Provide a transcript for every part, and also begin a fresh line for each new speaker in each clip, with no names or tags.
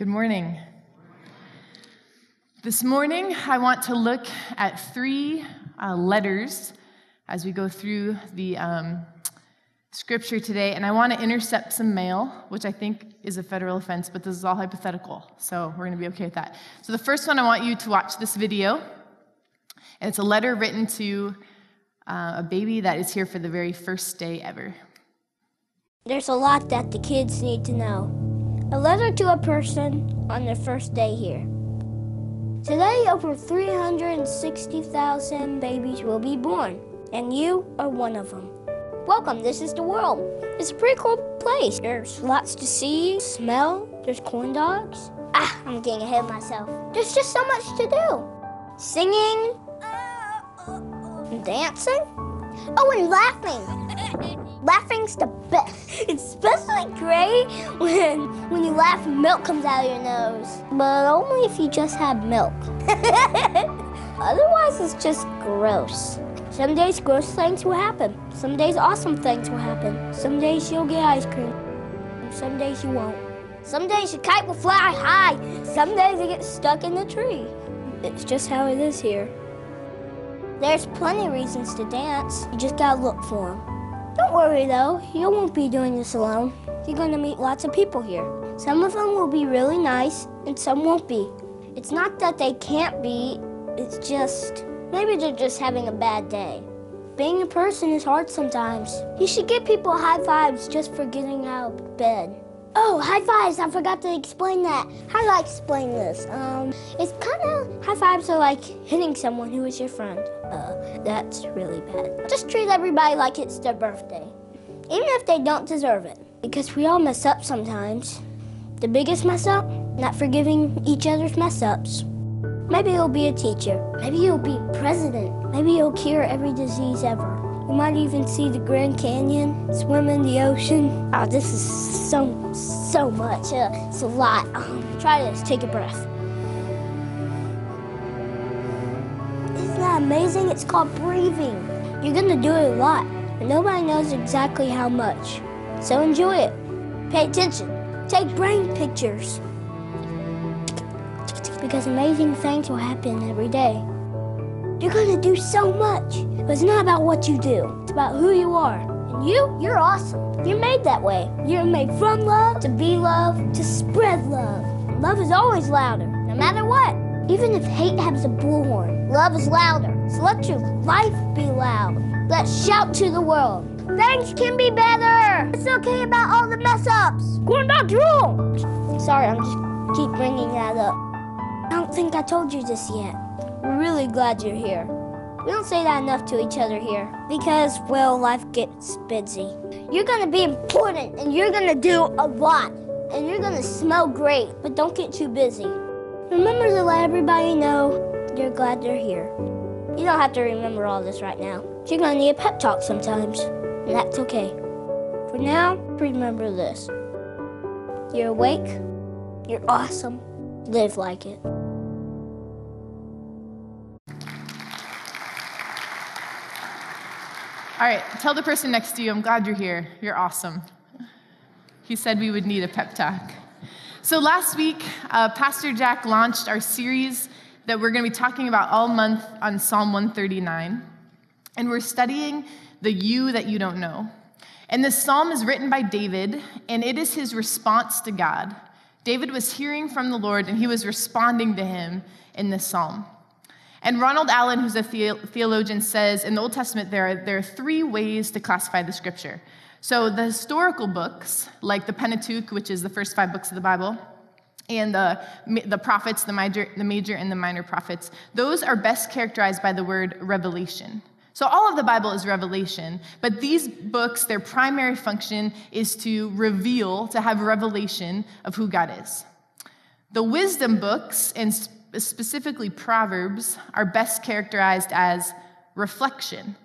Good morning. This morning, I want to look at three uh, letters as we go through the um, scripture today, and I want to intercept some mail, which I think is a federal offense, but this is all hypothetical, so we're going to be okay with that. So, the first one, I want you to watch this video, and it's a letter written to uh, a baby that is here for the very first day ever.
There's a lot that the kids need to know. A letter to a person on their first day here. Today, over 360,000 babies will be born, and you are one of them. Welcome, this is the world. It's a pretty cool place. There's lots to see, smell, there's corn dogs. Ah, I'm getting ahead of myself. There's just so much to do. Singing, dancing, oh, and laughing. Laughing's the best. It's especially great when when you laugh milk comes out of your nose. But only if you just have milk. Otherwise it's just gross. Some days gross things will happen. Some days awesome things will happen. Some days you'll get ice cream. Some days you won't. Some days your kite will fly high. Some days it gets stuck in the tree. It's just how it is here. There's plenty of reasons to dance. You just gotta look for them. Don't worry though, you won't be doing this alone. You're gonna meet lots of people here. Some of them will be really nice, and some won't be. It's not that they can't be, it's just maybe they're just having a bad day. Being a person is hard sometimes. You should give people high fives just for getting out of bed. Oh, high fives! I forgot to explain that. How do I explain this? Um, it's kind of high fives are like hitting someone who is your friend. Uh, that's really bad. Just treat everybody like it's their birthday, even if they don't deserve it. Because we all mess up sometimes. The biggest mess up, not forgiving each other's mess ups. Maybe you'll be a teacher. Maybe you'll be president. Maybe you'll cure every disease ever. You might even see the Grand Canyon, swim in the ocean. Oh, this is so, so much. Uh, it's a lot. Um, try this. Take a breath. That amazing? It's called breathing. You're gonna do it a lot, but nobody knows exactly how much. So enjoy it. Pay attention. Take brain pictures. Because amazing things will happen every day. You're gonna do so much, but it's not about what you do. It's about who you are. And you, you're awesome. You're made that way. You're made from love, to be love, to spread love. Love is always louder, no matter what. Even if hate has a bullhorn, love is louder. So let your life be loud. Let's shout to the world. Things can be better. It's okay about all the mess ups. Corn dogs rule. Sorry, I'm just keep bringing that up. I don't think I told you this yet. We're really glad you're here. We don't say that enough to each other here because, well, life gets busy. You're gonna be important and you're gonna do a lot and you're gonna smell great, but don't get too busy. Remember to let everybody know you're glad they're here. You don't have to remember all this right now. You're gonna need a pep talk sometimes, and that's okay. For now, remember this you're awake, you're awesome, live like it.
All right, tell the person next to you, I'm glad you're here. You're awesome. He said we would need a pep talk. So, last week, uh, Pastor Jack launched our series that we're going to be talking about all month on Psalm 139. And we're studying the you that you don't know. And this psalm is written by David, and it is his response to God. David was hearing from the Lord, and he was responding to him in this psalm. And Ronald Allen, who's a theologian, says in the Old Testament there are, there are three ways to classify the scripture. So the historical books, like the Pentateuch, which is the first five books of the Bible, and the, the prophets, the major, the major and the minor prophets, those are best characterized by the word revelation. So all of the Bible is revelation, but these books, their primary function is to reveal, to have revelation of who God is. The wisdom books, and specifically Proverbs, are best characterized as reflection.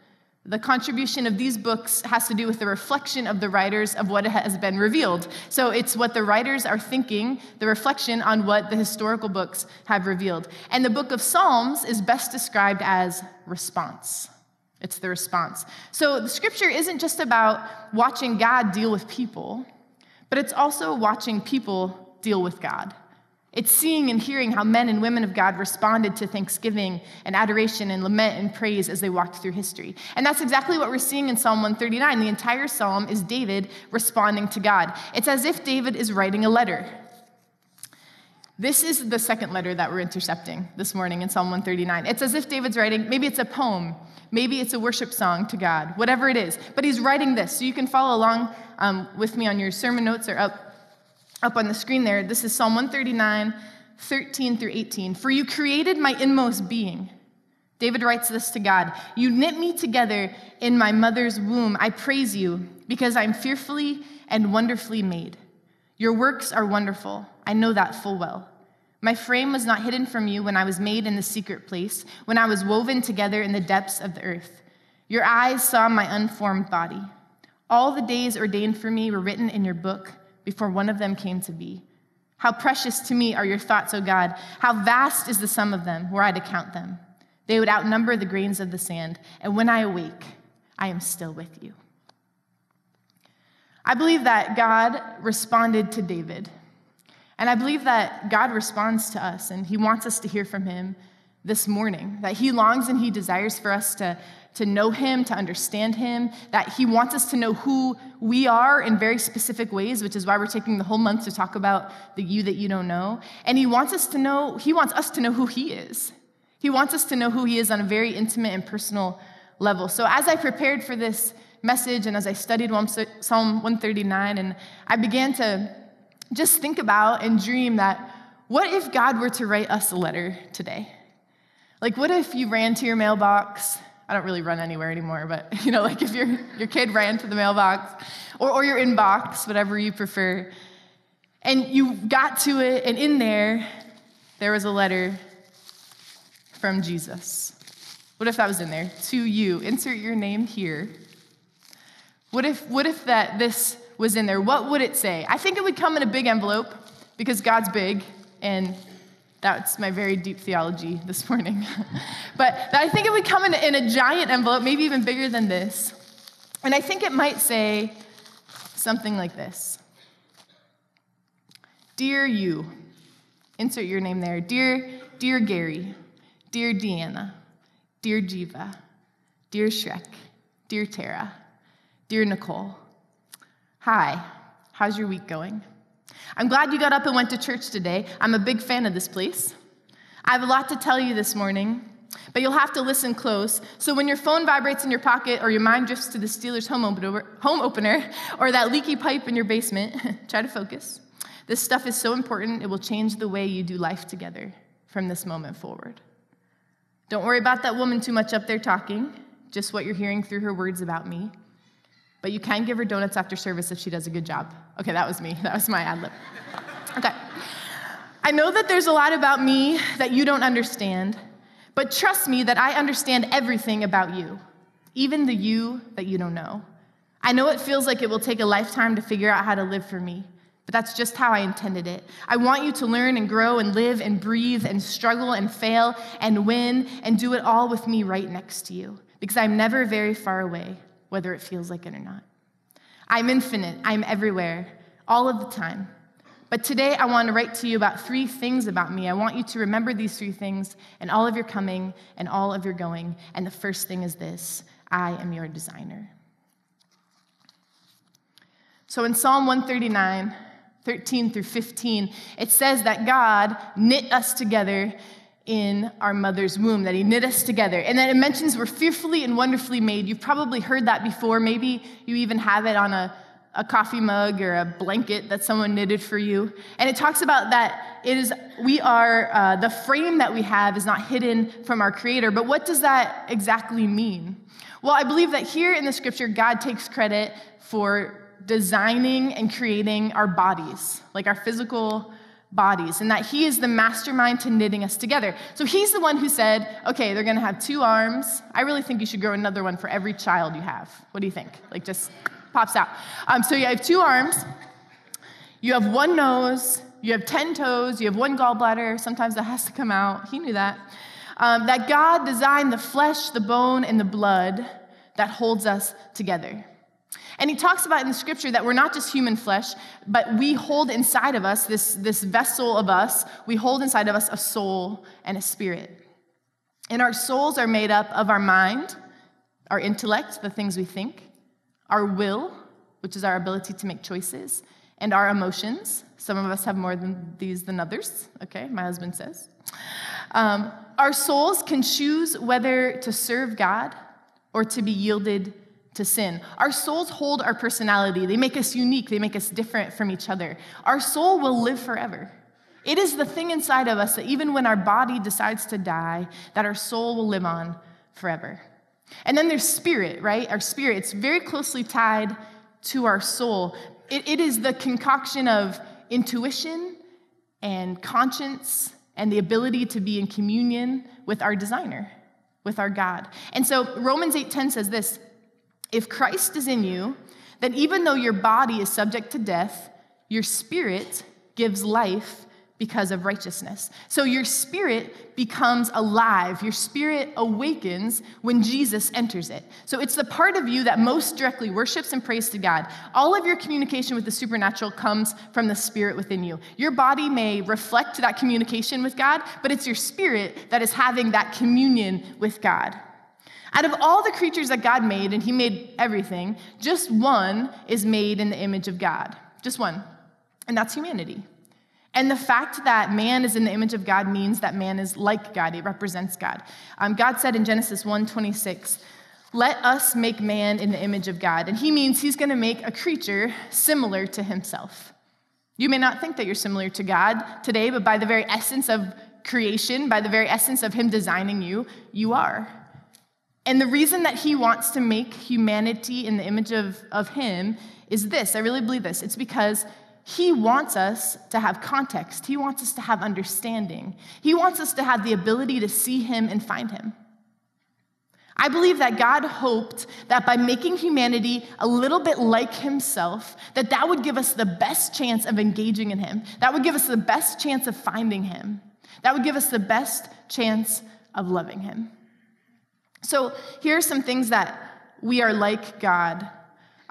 The contribution of these books has to do with the reflection of the writers of what has been revealed. So it's what the writers are thinking, the reflection on what the historical books have revealed. And the book of Psalms is best described as response. It's the response. So the scripture isn't just about watching God deal with people, but it's also watching people deal with God. It's seeing and hearing how men and women of God responded to thanksgiving and adoration and lament and praise as they walked through history. And that's exactly what we're seeing in Psalm 139. The entire psalm is David responding to God. It's as if David is writing a letter. This is the second letter that we're intercepting this morning in Psalm 139. It's as if David's writing, maybe it's a poem, maybe it's a worship song to God, whatever it is. But he's writing this. So you can follow along um, with me on your sermon notes or up up on the screen there. This is Psalm 139, 13 through 18. For you created my inmost being. David writes this to God You knit me together in my mother's womb. I praise you because I'm fearfully and wonderfully made. Your works are wonderful. I know that full well. My frame was not hidden from you when I was made in the secret place, when I was woven together in the depths of the earth. Your eyes saw my unformed body. All the days ordained for me were written in your book before one of them came to be. How precious to me are your thoughts, O God. How vast is the sum of them, were I to count them. They would outnumber the grains of the sand. And when I awake, I am still with you. I believe that God responded to David. And I believe that God responds to us, and He wants us to hear from Him this morning. That He longs and He desires for us to to know Him, to understand Him, that He wants us to know who we are in very specific ways, which is why we're taking the whole month to talk about the you that you don't know. And He wants us to know, He wants us to know who He is. He wants us to know who He is on a very intimate and personal level. So as I prepared for this message and as I studied Psalm 139, and I began to just think about and dream that what if God were to write us a letter today? Like, what if you ran to your mailbox I don't really run anywhere anymore, but you know, like if your, your kid ran to the mailbox or, or your inbox, whatever you prefer, and you got to it, and in there, there was a letter from Jesus. What if that was in there? To you. Insert your name here. What if, what if that this was in there? What would it say? I think it would come in a big envelope because God's big and that's my very deep theology this morning. but I think it would come in, in a giant envelope, maybe even bigger than this. And I think it might say something like this Dear you, insert your name there. Dear, dear Gary, dear Deanna, dear Jiva, dear Shrek, dear Tara, dear Nicole. Hi, how's your week going? I'm glad you got up and went to church today. I'm a big fan of this place. I have a lot to tell you this morning, but you'll have to listen close. So when your phone vibrates in your pocket or your mind drifts to the Steelers home opener, home opener or that leaky pipe in your basement, try to focus. This stuff is so important, it will change the way you do life together from this moment forward. Don't worry about that woman too much up there talking, just what you're hearing through her words about me but you can give her donuts after service if she does a good job. Okay, that was me. That was my ad lib. Okay. I know that there's a lot about me that you don't understand, but trust me that I understand everything about you, even the you that you don't know. I know it feels like it will take a lifetime to figure out how to live for me, but that's just how I intended it. I want you to learn and grow and live and breathe and struggle and fail and win and do it all with me right next to you because I'm never very far away whether it feels like it or not. I'm infinite, I'm everywhere, all of the time. But today I want to write to you about three things about me. I want you to remember these three things and all of your coming and all of your going. And the first thing is this I am your designer. So in Psalm 139, 13 through 15, it says that God knit us together in our mother's womb, that he knit us together. And then it mentions we're fearfully and wonderfully made. You've probably heard that before. Maybe you even have it on a, a coffee mug or a blanket that someone knitted for you. And it talks about that it is, we are, uh, the frame that we have is not hidden from our Creator. But what does that exactly mean? Well, I believe that here in the scripture, God takes credit for designing and creating our bodies, like our physical bodies and that he is the mastermind to knitting us together. So he's the one who said, okay, they're going to have two arms. I really think you should grow another one for every child you have. What do you think? Like just pops out. Um, so you have two arms, you have one nose, you have 10 toes, you have one gallbladder. Sometimes that has to come out. He knew that. Um, that God designed the flesh, the bone, and the blood that holds us together. And he talks about in the scripture that we're not just human flesh, but we hold inside of us, this, this vessel of us, we hold inside of us a soul and a spirit. And our souls are made up of our mind, our intellect, the things we think, our will, which is our ability to make choices, and our emotions. Some of us have more than these than others, okay, my husband says. Um, our souls can choose whether to serve God or to be yielded to sin. Our souls hold our personality, they make us unique, they make us different from each other. Our soul will live forever. It is the thing inside of us that even when our body decides to die, that our soul will live on forever. And then there's spirit, right? Our spirit, it's very closely tied to our soul. it, it is the concoction of intuition and conscience and the ability to be in communion with our designer, with our God. And so Romans 8:10 says this, if Christ is in you, then even though your body is subject to death, your spirit gives life because of righteousness. So your spirit becomes alive. Your spirit awakens when Jesus enters it. So it's the part of you that most directly worships and prays to God. All of your communication with the supernatural comes from the spirit within you. Your body may reflect that communication with God, but it's your spirit that is having that communion with God. Out of all the creatures that God made, and He made everything, just one is made in the image of God. Just one. And that's humanity. And the fact that man is in the image of God means that man is like God. He represents God. Um, God said in Genesis 1:26, "Let us make man in the image of God." And he means he's going to make a creature similar to himself. You may not think that you're similar to God today, but by the very essence of creation, by the very essence of him designing you, you are. And the reason that he wants to make humanity in the image of, of him is this I really believe this. It's because he wants us to have context, He wants us to have understanding, He wants us to have the ability to see Him and find Him. I believe that God hoped that by making humanity a little bit like himself, that that would give us the best chance of engaging in him. That would give us the best chance of finding him. That would give us the best chance of loving him. So here are some things that we are like God.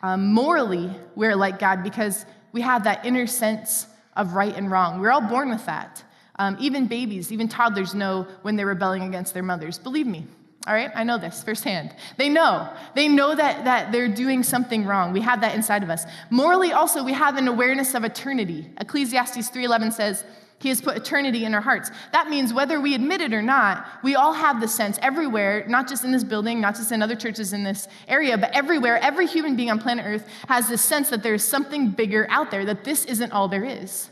Um, morally, we're like God because we have that inner sense of right and wrong. We're all born with that. Um, even babies, even toddlers know when they're rebelling against their mothers. Believe me, all right? I know this firsthand. They know. They know that, that they're doing something wrong. We have that inside of us. Morally, also, we have an awareness of eternity. Ecclesiastes 3.11 says, he has put eternity in our hearts. That means whether we admit it or not, we all have the sense everywhere, not just in this building, not just in other churches in this area, but everywhere, every human being on planet Earth has this sense that there's something bigger out there, that this isn't all there is.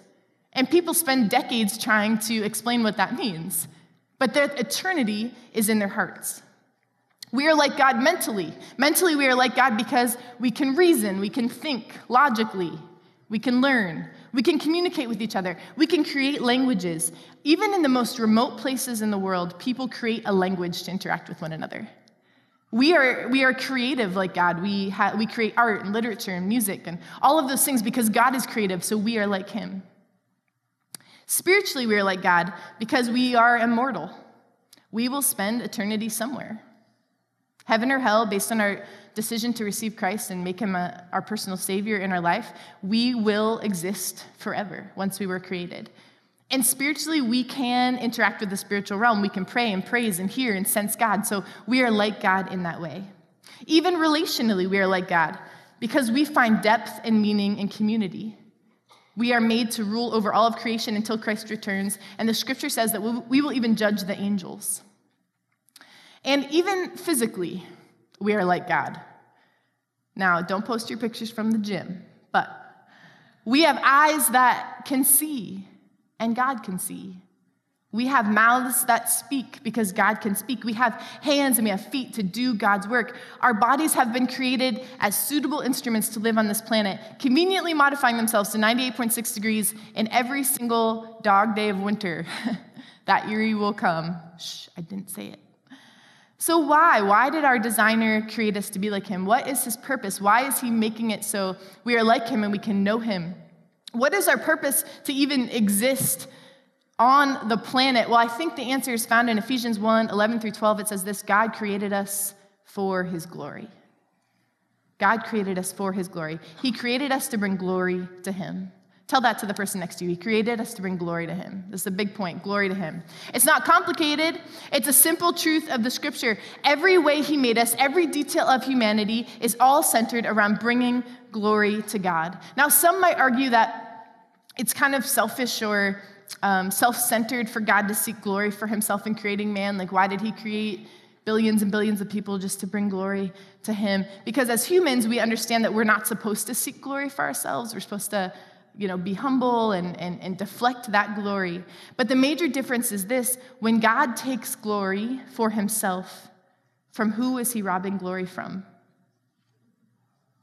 And people spend decades trying to explain what that means. But their eternity is in their hearts. We are like God mentally. Mentally, we are like God because we can reason, we can think logically, we can learn, we can communicate with each other. We can create languages. Even in the most remote places in the world, people create a language to interact with one another. We are, we are creative like God. We, ha- we create art and literature and music and all of those things because God is creative, so we are like Him. Spiritually, we are like God because we are immortal. We will spend eternity somewhere. Heaven or hell, based on our decision to receive Christ and make him a, our personal savior in our life, we will exist forever once we were created. And spiritually, we can interact with the spiritual realm. We can pray and praise and hear and sense God. So we are like God in that way. Even relationally, we are like God because we find depth and meaning in community. We are made to rule over all of creation until Christ returns. And the scripture says that we will even judge the angels. And even physically, we are like God. Now, don't post your pictures from the gym, but we have eyes that can see, and God can see. We have mouths that speak because God can speak. We have hands and we have feet to do God's work. Our bodies have been created as suitable instruments to live on this planet, conveniently modifying themselves to 98.6 degrees in every single dog day of winter. that eerie will come. Shh, I didn't say it. So, why? Why did our designer create us to be like him? What is his purpose? Why is he making it so we are like him and we can know him? What is our purpose to even exist on the planet? Well, I think the answer is found in Ephesians 1 11 through 12. It says this God created us for his glory. God created us for his glory. He created us to bring glory to him. Tell that to the person next to you. He created us to bring glory to him. This is a big point glory to him. It's not complicated, it's a simple truth of the scripture. Every way he made us, every detail of humanity is all centered around bringing glory to God. Now, some might argue that it's kind of selfish or um, self centered for God to seek glory for himself in creating man. Like, why did he create billions and billions of people just to bring glory to him because as humans we understand that we're not supposed to seek glory for ourselves we're supposed to you know be humble and, and, and deflect that glory. But the major difference is this. When god takes glory for himself from who is he robbing glory from?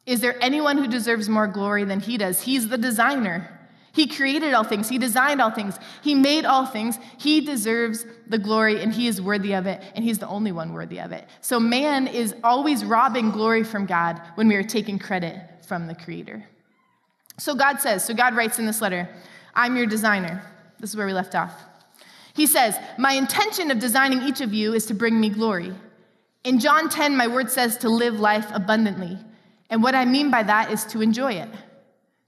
Is there anyone who deserves more glory than he does? He's the designer. He created all things, He designed all things, He made all things. He deserves the glory and He is worthy of it, and He's the only one worthy of it. So man is always robbing glory from God when we are taking credit from the Creator. So God says, so God writes in this letter, I'm your designer. This is where we left off. He says, My intention of designing each of you is to bring me glory. In John 10, my word says to live life abundantly. And what I mean by that is to enjoy it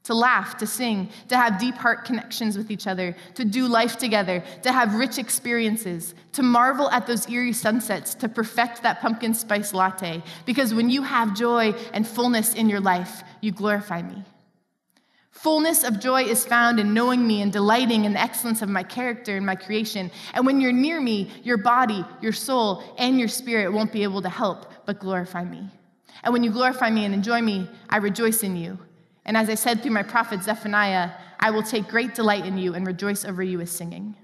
to laugh, to sing, to have deep heart connections with each other, to do life together, to have rich experiences, to marvel at those Erie sunsets, to perfect that pumpkin spice latte. Because when you have joy and fullness in your life, you glorify me. Fullness of joy is found in knowing me and delighting in the excellence of my character and my creation. And when you're near me, your body, your soul, and your spirit won't be able to help but glorify me. And when you glorify me and enjoy me, I rejoice in you. And as I said through my prophet Zephaniah, I will take great delight in you and rejoice over you with singing.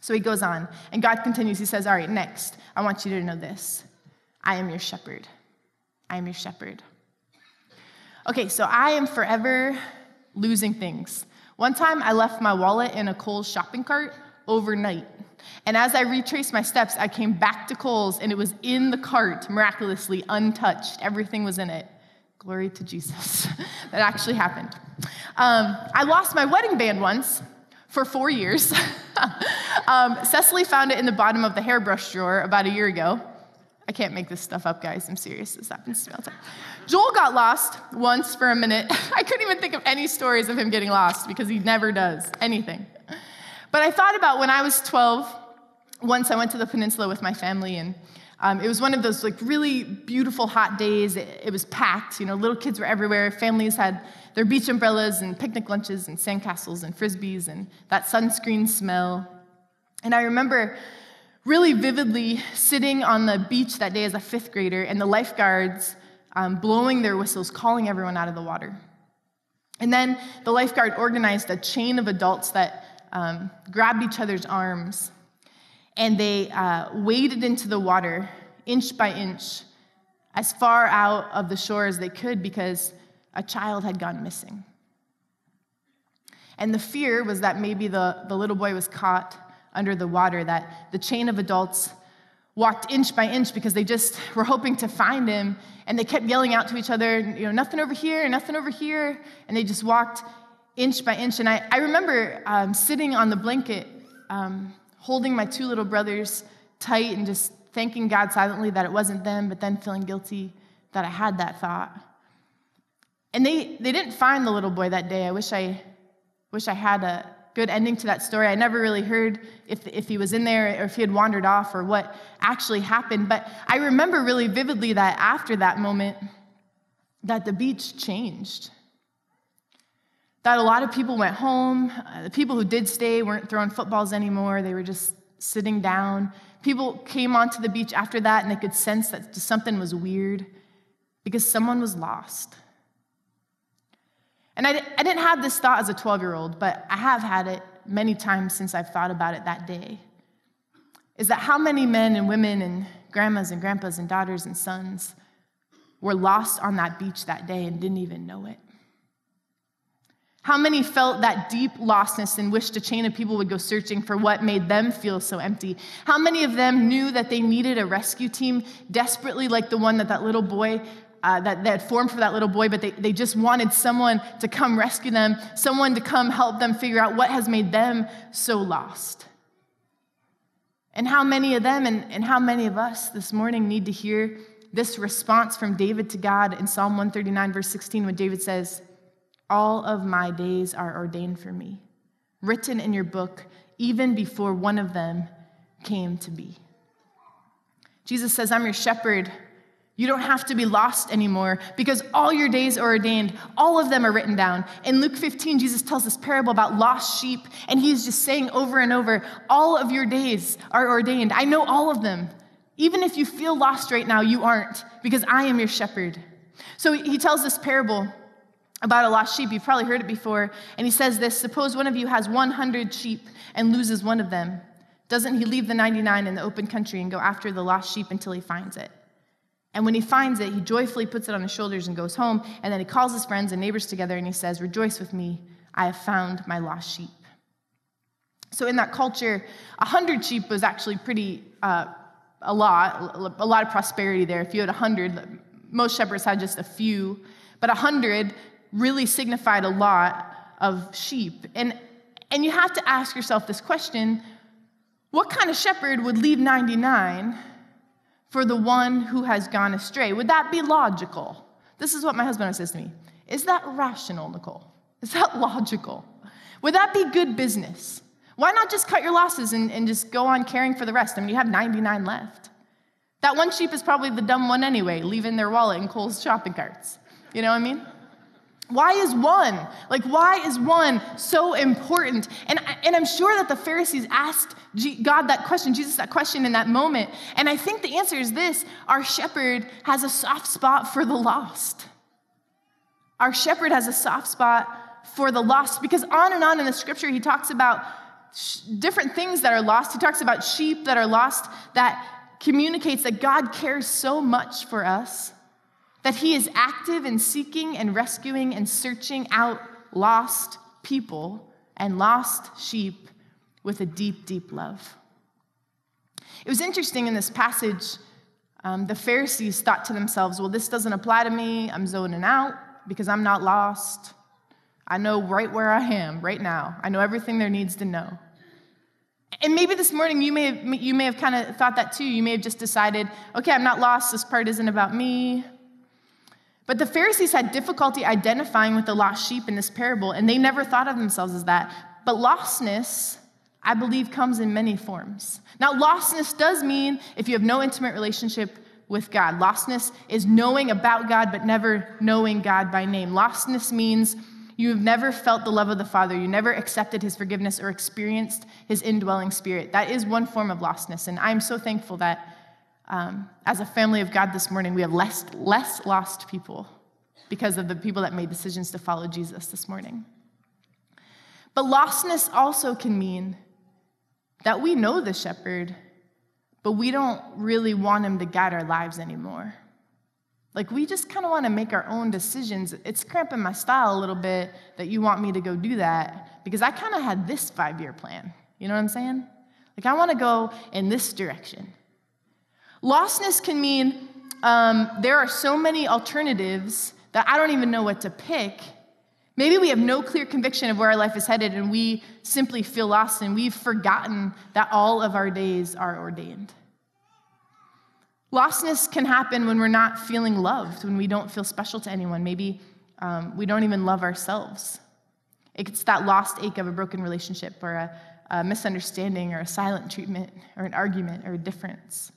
So he goes on, and God continues. He says, All right, next, I want you to know this I am your shepherd. I am your shepherd. Okay, so I am forever losing things. One time I left my wallet in a Kohl's shopping cart overnight. And as I retraced my steps, I came back to Kohl's and it was in the cart, miraculously untouched. Everything was in it. Glory to Jesus. that actually happened. Um, I lost my wedding band once for four years. um, Cecily found it in the bottom of the hairbrush drawer about a year ago. I can't make this stuff up, guys. I'm serious. This happens to me all the time. Joel got lost once for a minute. I couldn't even think of any stories of him getting lost because he never does anything. But I thought about when I was 12, once I went to the peninsula with my family and um, it was one of those like really beautiful hot days. It, it, was packed. You know, little kids were everywhere. Families had their beach umbrellas and picnic lunches and sandcastles and frisbees and that sunscreen smell. And I remember really vividly sitting on the beach that day as a fifth grader and the lifeguards um, blowing their whistles, calling everyone out of the water. And then the lifeguard organized a chain of adults that um, grabbed each other's arms and they uh, waded into the water inch by inch, as far out of the shore as they could because a child had gone missing. And the fear was that maybe the, the little boy was caught under the water, that the chain of adults walked inch by inch because they just were hoping to find him. And they kept yelling out to each other, you know, nothing over here, nothing over here. And they just walked inch by inch. And I, I remember um, sitting on the blanket um, holding my two little brothers tight and just thanking God silently that it wasn't them, but then feeling guilty that I had that thought. And they, they didn't find the little boy that day. I wish I, wish I had a good ending to that story. I never really heard if, if he was in there or if he had wandered off or what actually happened. But I remember really vividly that after that moment, that the beach changed that a lot of people went home. Uh, the people who did stay weren't throwing footballs anymore, they were just sitting down. People came onto the beach after that and they could sense that something was weird because someone was lost. And I, I didn't have this thought as a 12 year old, but I have had it many times since I've thought about it that day. Is that how many men and women and grandmas and grandpas and daughters and sons were lost on that beach that day and didn't even know it? How many felt that deep lostness and wished a chain of people would go searching for what made them feel so empty? How many of them knew that they needed a rescue team desperately, like the one that that little boy, uh, that, that formed for that little boy, but they, they just wanted someone to come rescue them, someone to come help them figure out what has made them so lost? And how many of them and, and how many of us this morning need to hear this response from David to God in Psalm 139, verse 16, when David says, All of my days are ordained for me, written in your book, even before one of them came to be. Jesus says, I'm your shepherd. You don't have to be lost anymore because all your days are ordained. All of them are written down. In Luke 15, Jesus tells this parable about lost sheep, and he's just saying over and over, All of your days are ordained. I know all of them. Even if you feel lost right now, you aren't because I am your shepherd. So he tells this parable about a lost sheep. You've probably heard it before. And he says this Suppose one of you has 100 sheep and loses one of them. Doesn't he leave the 99 in the open country and go after the lost sheep until he finds it? And when he finds it, he joyfully puts it on his shoulders and goes home. And then he calls his friends and neighbors together and he says, Rejoice with me, I have found my lost sheep. So, in that culture, 100 sheep was actually pretty, uh, a lot, a lot of prosperity there. If you had 100, most shepherds had just a few, but 100 really signified a lot of sheep. And, and you have to ask yourself this question what kind of shepherd would leave 99 for the one who has gone astray. Would that be logical? This is what my husband says to me. Is that rational, Nicole? Is that logical? Would that be good business? Why not just cut your losses and, and just go on caring for the rest? I mean, you have 99 left. That one sheep is probably the dumb one anyway, leaving their wallet in Kohl's shopping carts. You know what I mean? Why is one? Like, why is one so important? And, and I'm sure that the Pharisees asked God that question, Jesus that question in that moment. And I think the answer is this our shepherd has a soft spot for the lost. Our shepherd has a soft spot for the lost because on and on in the scripture, he talks about different things that are lost. He talks about sheep that are lost, that communicates that God cares so much for us that he is active in seeking and rescuing and searching out lost people and lost sheep with a deep, deep love. It was interesting in this passage, um, the Pharisees thought to themselves, well, this doesn't apply to me. I'm zoning out because I'm not lost. I know right where I am right now. I know everything there needs to know. And maybe this morning you may have, you may have kind of thought that too. You may have just decided, okay, I'm not lost. This part isn't about me. But the Pharisees had difficulty identifying with the lost sheep in this parable, and they never thought of themselves as that. But lostness, I believe, comes in many forms. Now, lostness does mean if you have no intimate relationship with God. Lostness is knowing about God, but never knowing God by name. Lostness means you have never felt the love of the Father. You never accepted his forgiveness or experienced his indwelling spirit. That is one form of lostness. And I'm so thankful that um, as a family of God this morning, we have less, less lost people because of the people that made decisions to follow Jesus this morning. But lostness also can mean that we know the shepherd, but we don't really want him to guide our lives anymore. Like, we just kind of want to make our own decisions. It's cramping my style a little bit that you want me to go do that because I kind of had this five year plan. You know what I'm saying? Like, I want to go in this direction. Lostness can mean um, there are so many alternatives that I don't even know what to pick. Maybe we have no clear conviction of where our life is headed and we simply feel lost and we've forgotten that all of our days are ordained. Lostness can happen when we're not feeling loved, when we don't feel special to anyone. Maybe um, we don't even love ourselves. It's that lost ache of a broken relationship or a, a misunderstanding or a silent treatment or an argument or a difference.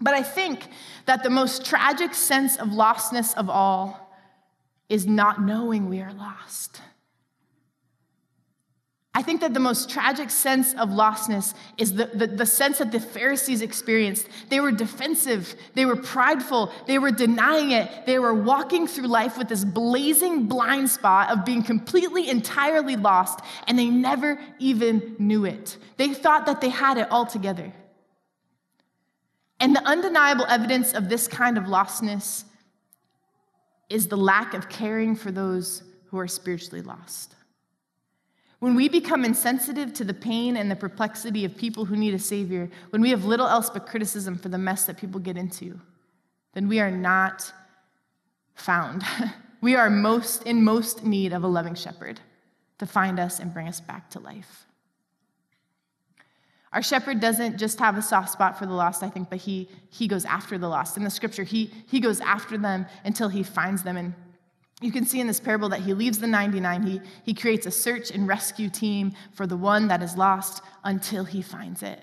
But I think that the most tragic sense of lostness of all is not knowing we are lost. I think that the most tragic sense of lostness is the, the, the, sense that the Pharisees experienced. They were defensive, they were prideful, they were denying it, they were walking through life with this blazing blind spot of being completely, entirely lost, and they never even knew it. They thought that they had it all together. And the undeniable evidence of this kind of lostness is the lack of caring for those who are spiritually lost. When we become insensitive to the pain and the perplexity of people who need a Savior, when we have little else but criticism for the mess that people get into, then we are not found. we are most in most need of a loving shepherd to find us and bring us back to life. Our shepherd doesn't just have a soft spot for the lost, I think, but he, he goes after the lost. In the scripture, he, he goes after them until he finds them. And you can see in this parable that he leaves the 99. He, he creates a search and rescue team for the one that is lost until he finds it.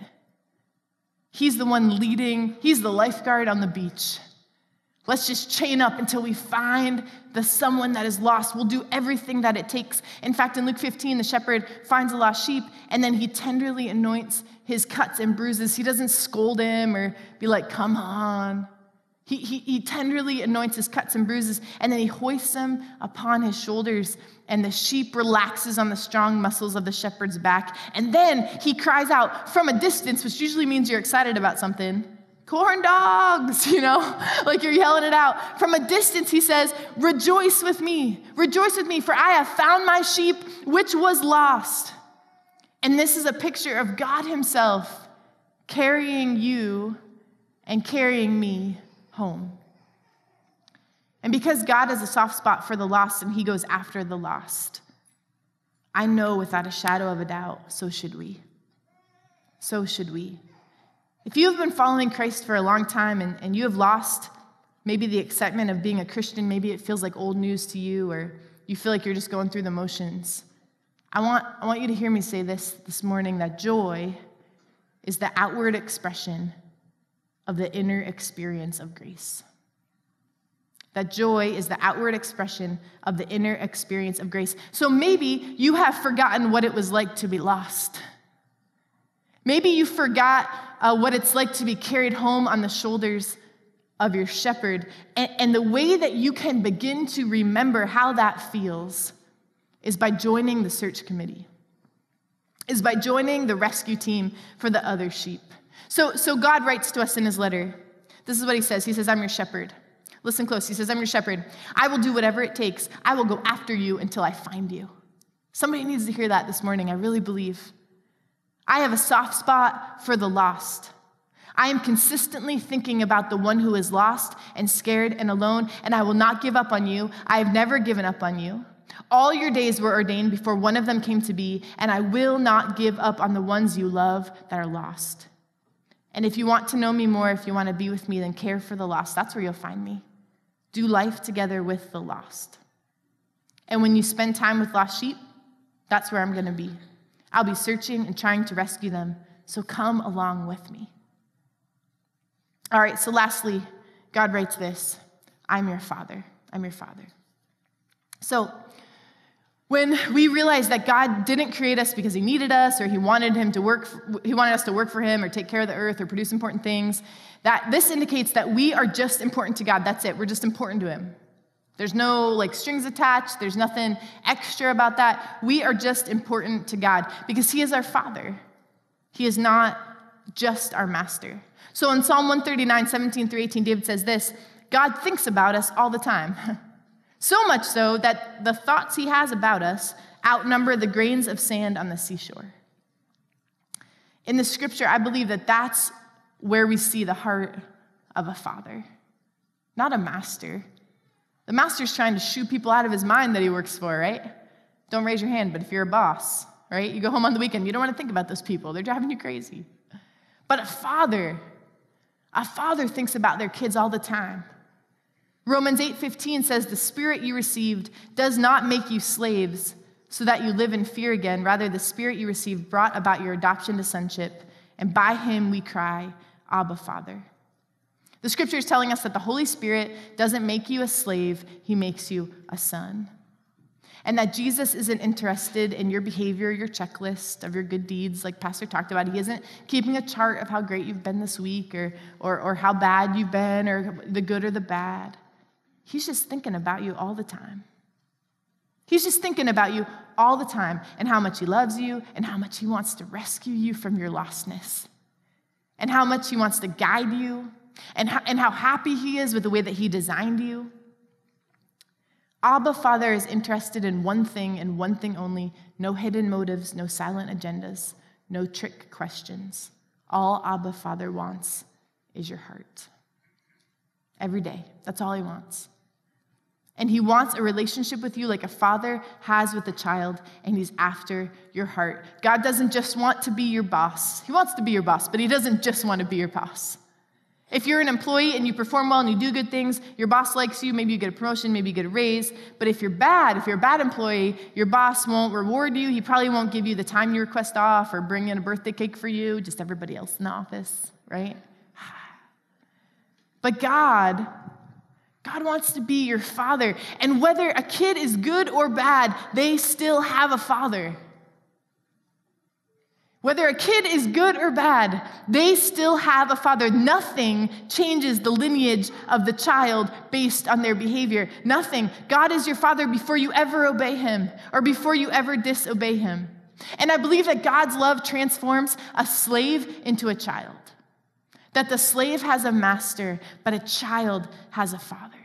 He's the one leading, he's the lifeguard on the beach. Let's just chain up until we find the someone that is lost. We'll do everything that it takes. In fact, in Luke 15, the shepherd finds a lost sheep and then he tenderly anoints his cuts and bruises. He doesn't scold him or be like, come on. He, he, he tenderly anoints his cuts and bruises and then he hoists them upon his shoulders and the sheep relaxes on the strong muscles of the shepherd's back. And then he cries out from a distance, which usually means you're excited about something corn dogs, you know, like you're yelling it out. From a distance, he says, Rejoice with me, rejoice with me, for I have found my sheep which was lost. And this is a picture of God Himself carrying you and carrying me home. And because God has a soft spot for the lost and He goes after the lost, I know without a shadow of a doubt, so should we. So should we. If you have been following Christ for a long time and, and you have lost maybe the excitement of being a Christian, maybe it feels like old news to you, or you feel like you're just going through the motions, I want, I want you to hear me say this this morning that joy is the outward expression of the inner experience of grace. That joy is the outward expression of the inner experience of grace. So maybe you have forgotten what it was like to be lost. Maybe you forgot uh, what it's like to be carried home on the shoulders of your shepherd. And, and the way that you can begin to remember how that feels is by joining the search committee, is by joining the rescue team for the other sheep. So, so God writes to us in his letter. This is what he says He says, I'm your shepherd. Listen close. He says, I'm your shepherd. I will do whatever it takes. I will go after you until I find you. Somebody needs to hear that this morning, I really believe. I have a soft spot for the lost. I am consistently thinking about the one who is lost and scared and alone, and I will not give up on you. I have never given up on you. All your days were ordained before one of them came to be, and I will not give up on the ones you love that are lost. And if you want to know me more, if you want to be with me, then care for the lost. That's where you'll find me. Do life together with the lost. And when you spend time with lost sheep, that's where I'm going to be. I'll be searching and trying to rescue them, so come along with me. All right, so lastly, God writes this I'm your father. I'm your father. So, when we realize that God didn't create us because he needed us or he wanted him to work he wanted us to work for him or take care of the earth or produce important things, that this indicates that we are just important to God. That's it. We're just important to him. There's no like strings attached, there's nothing extra about that. We are just important to God because He is our Father. He is not just our master. So in Psalm 139, 17 through 18, David says this God thinks about us all the time. so much so that the thoughts He has about us outnumber the grains of sand on the seashore. In the scripture, I believe that that's where we see the heart of a father, not a master the master's trying to shoo people out of his mind that he works for, right? Don't raise your hand, but if you're a boss, right? You go home on the weekend, you don't want to think about those people. They're driving you crazy. But a father, a father thinks about their kids all the time. Romans 8:15 says the spirit you received does not make you slaves so that you live in fear again. Rather the spirit you received brought about your adoption to sonship, and by him we cry, Abba, Father. The scripture is telling us that the Holy Spirit doesn't make you a slave, he makes you a son. And that Jesus isn't interested in your behavior, your checklist of your good deeds, like Pastor talked about. He isn't keeping a chart of how great you've been this week or, or, or how bad you've been or the good or the bad. He's just thinking about you all the time. He's just thinking about you all the time and how much he loves you and how much he wants to rescue you from your lostness and how much he wants to guide you and how, and how happy he is with the way that he designed you. Abba Father is interested in one thing and one thing only no hidden motives, no silent agendas, no trick questions. All Abba Father wants is your heart. Every day. That's all he wants. And he wants a relationship with you like a father has with a child, and he's after your heart. God doesn't just want to be your boss. He wants to be your boss, but he doesn't just want to be your boss. If you're an employee and you perform well and you do good things, your boss likes you, maybe you get a promotion, maybe you get a raise. But if you're bad, if you're a bad employee, your boss won't reward you. He probably won't give you the time you request off or bring in a birthday cake for you, just everybody else in the office, right? But God God wants to be your father. And whether a kid is good or bad, they still have a father. Whether a kid is good or bad, they still have a father. Nothing changes the lineage of the child based on their behavior. Nothing. God is your father before you ever obey him or before you ever disobey him. And I believe that God's love transforms a slave into a child. That the slave has a master, but a child has a father.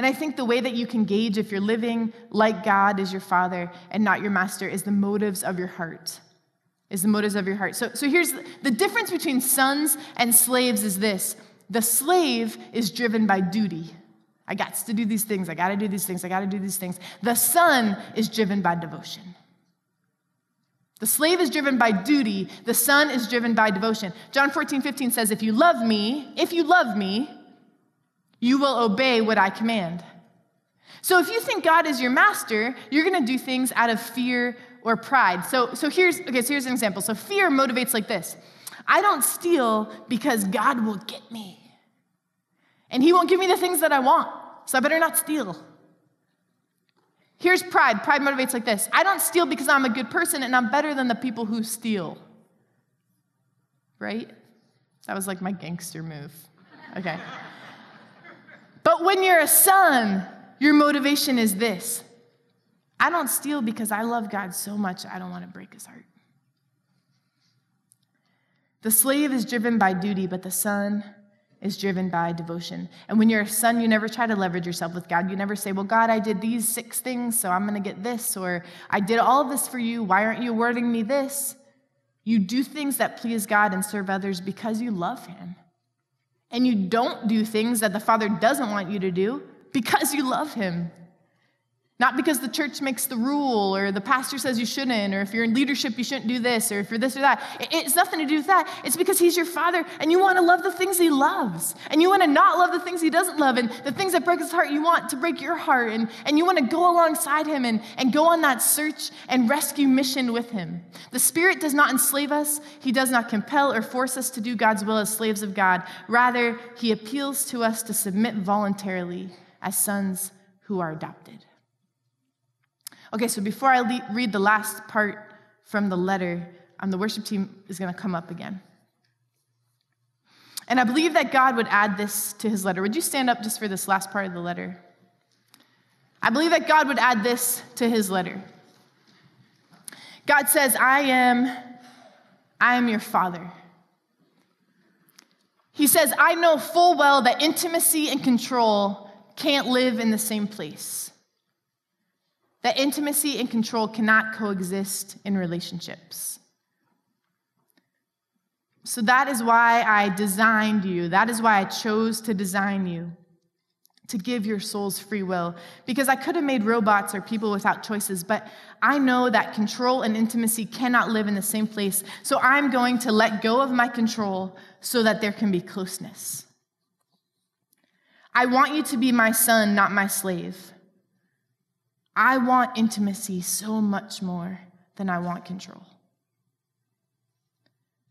And I think the way that you can gauge if you're living like God is your father and not your master is the motives of your heart. Is the motives of your heart. So, so here's the, difference between sons and slaves is this the slave is driven by duty. I got to do these things, I got to do these things, I got to do these things. The son is driven by devotion. The slave is driven by duty, the son is driven by devotion. John 14, 15 says, If you love me, if you love me, you will obey what I command. So if you think God is your master, you're going to do things out of fear or pride. So, so here's okay, so here's an example. So fear motivates like this. I don't steal because God will get me. And he won't give me the things that I want. So I better not steal. Here's pride. Pride motivates like this I don't steal because I'm a good person and I'm better than the people who steal. Right? That was like my gangster move. Okay. But when you're a son, your motivation is this I don't steal because I love God so much I don't want to break his heart. The slave is driven by duty, but the son is driven by devotion. And when you're a son, you never try to leverage yourself with God. You never say, Well, God, I did these six things, so I'm going to get this, or I did all this for you. Why aren't you awarding me this? You do things that please God and serve others because you love Him. And you don't do things that the Father doesn't want you to do because you love Him. Not because the church makes the rule or the pastor says you shouldn't, or if you're in leadership, you shouldn't do this, or if you're this or that. It's nothing to do with that. It's because he's your father and you want to love the things he loves. And you want to not love the things he doesn't love. And the things that break his heart, you want to break your heart. And, and you want to go alongside him and, and go on that search and rescue mission with him. The Spirit does not enslave us, he does not compel or force us to do God's will as slaves of God. Rather, he appeals to us to submit voluntarily as sons who are adopted. Okay, so before I le- read the last part from the letter, um, the worship team is going to come up again. And I believe that God would add this to his letter. Would you stand up just for this last part of the letter? I believe that God would add this to his letter. God says, I am, I am your father. He says, I know full well that intimacy and control can't live in the same place that intimacy and control cannot coexist in relationships. So that is why I designed you. That is why I chose to design you, to give your souls free will. Because I could have made robots or people without choices, but I know that control and intimacy cannot live in the same place. So I'm going to let go of my control so that there can be closeness. I want you to be my son, not my slave. I want intimacy so much more than I want control.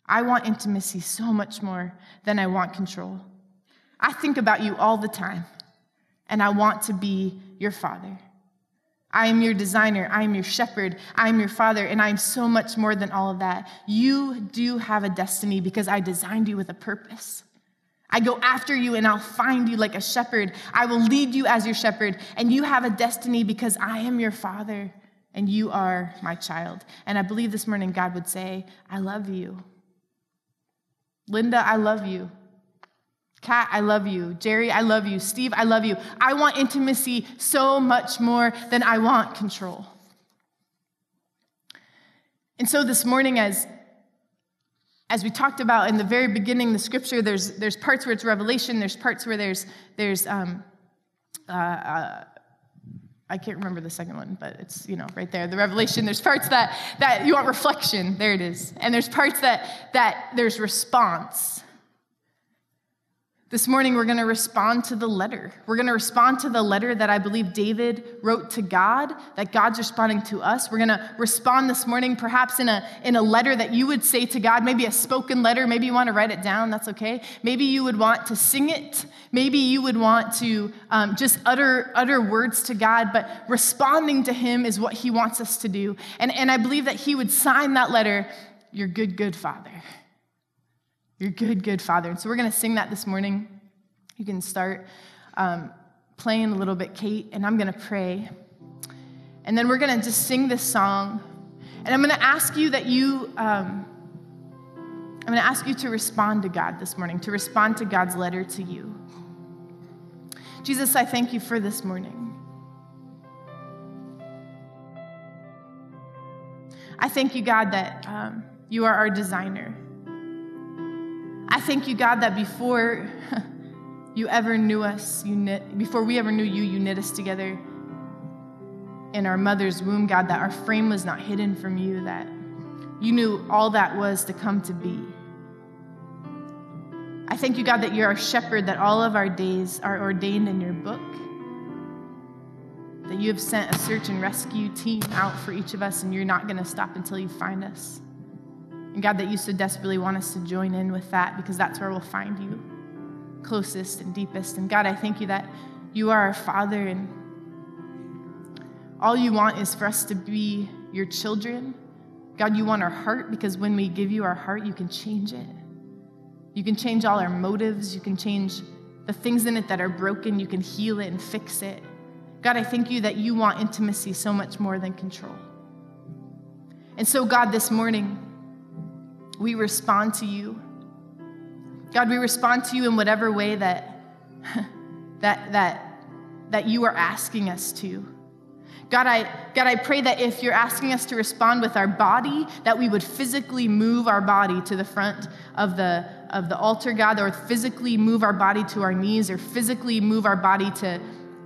I want intimacy so much more than I want control. I think about you all the time, and I want to be your father. I am your designer. I am your shepherd. I am your father, and I am so much more than all of that. You do have a destiny because I designed you with a purpose. I go after you and I'll find you like a shepherd. I will lead you as your shepherd, and you have a destiny because I am your father and you are my child. And I believe this morning God would say, I love you. Linda, I love you. Kat, I love you. Jerry, I love you. Steve, I love you. I want intimacy so much more than I want control. And so this morning, as as we talked about in the very beginning, the scripture, there's, there's parts where it's revelation, there's parts where there's, there's um, uh, uh, I can't remember the second one, but it's you know right there. The revelation. There's parts that that you want reflection. There it is. And there's parts that that there's response. This morning, we're going to respond to the letter. We're going to respond to the letter that I believe David wrote to God, that God's responding to us. We're going to respond this morning, perhaps in a, in a letter that you would say to God, maybe a spoken letter. Maybe you want to write it down, that's okay. Maybe you would want to sing it. Maybe you would want to um, just utter, utter words to God, but responding to Him is what He wants us to do. And, and I believe that He would sign that letter, Your good, good Father. Your good, good Father. And so we're going to sing that this morning. You can start um, playing a little bit, Kate, and I'm going to pray. And then we're going to just sing this song. And I'm going to ask you that you, um, I'm going to ask you to respond to God this morning, to respond to God's letter to you. Jesus, I thank you for this morning. I thank you, God, that um, you are our designer. I thank you, God, that before you ever knew us, you knit, before we ever knew you, you knit us together in our mother's womb, God, that our frame was not hidden from you, that you knew all that was to come to be. I thank you, God, that you're our shepherd, that all of our days are ordained in your book, that you have sent a search and rescue team out for each of us, and you're not going to stop until you find us. And God, that you so desperately want us to join in with that because that's where we'll find you closest and deepest. And God, I thank you that you are our Father and all you want is for us to be your children. God, you want our heart because when we give you our heart, you can change it. You can change all our motives. You can change the things in it that are broken. You can heal it and fix it. God, I thank you that you want intimacy so much more than control. And so, God, this morning, we respond to you. God, we respond to you in whatever way that, that, that, that you are asking us to. God I, God, I pray that if you're asking us to respond with our body, that we would physically move our body to the front of the, of the altar, God, or physically move our body to our knees, or physically move our body to,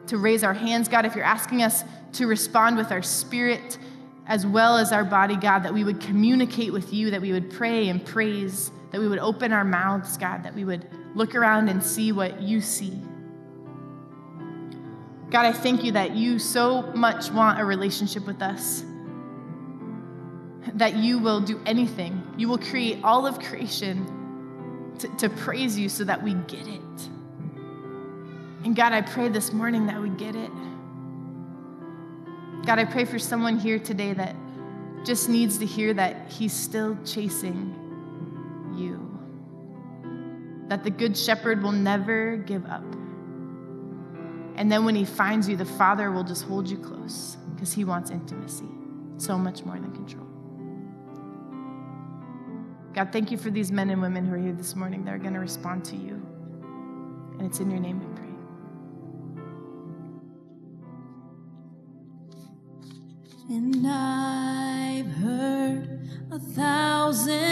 to raise our hands. God, if you're asking us to respond with our spirit, as well as our body, God, that we would communicate with you, that we would pray and praise, that we would open our mouths, God, that we would look around and see what you see. God, I thank you that you so much want a relationship with us, that you will do anything. You will create all of creation to, to praise you so that we get it. And God, I pray this morning that we get it. God, I pray for someone here today that just needs to hear that He's still chasing you. That the Good Shepherd will never give up. And then when He finds you, the Father will just hold you close because He wants intimacy so much more than control. God, thank you for these men and women who are here this morning that are going to respond to you. And it's in your name we pray.
And I've heard a thousand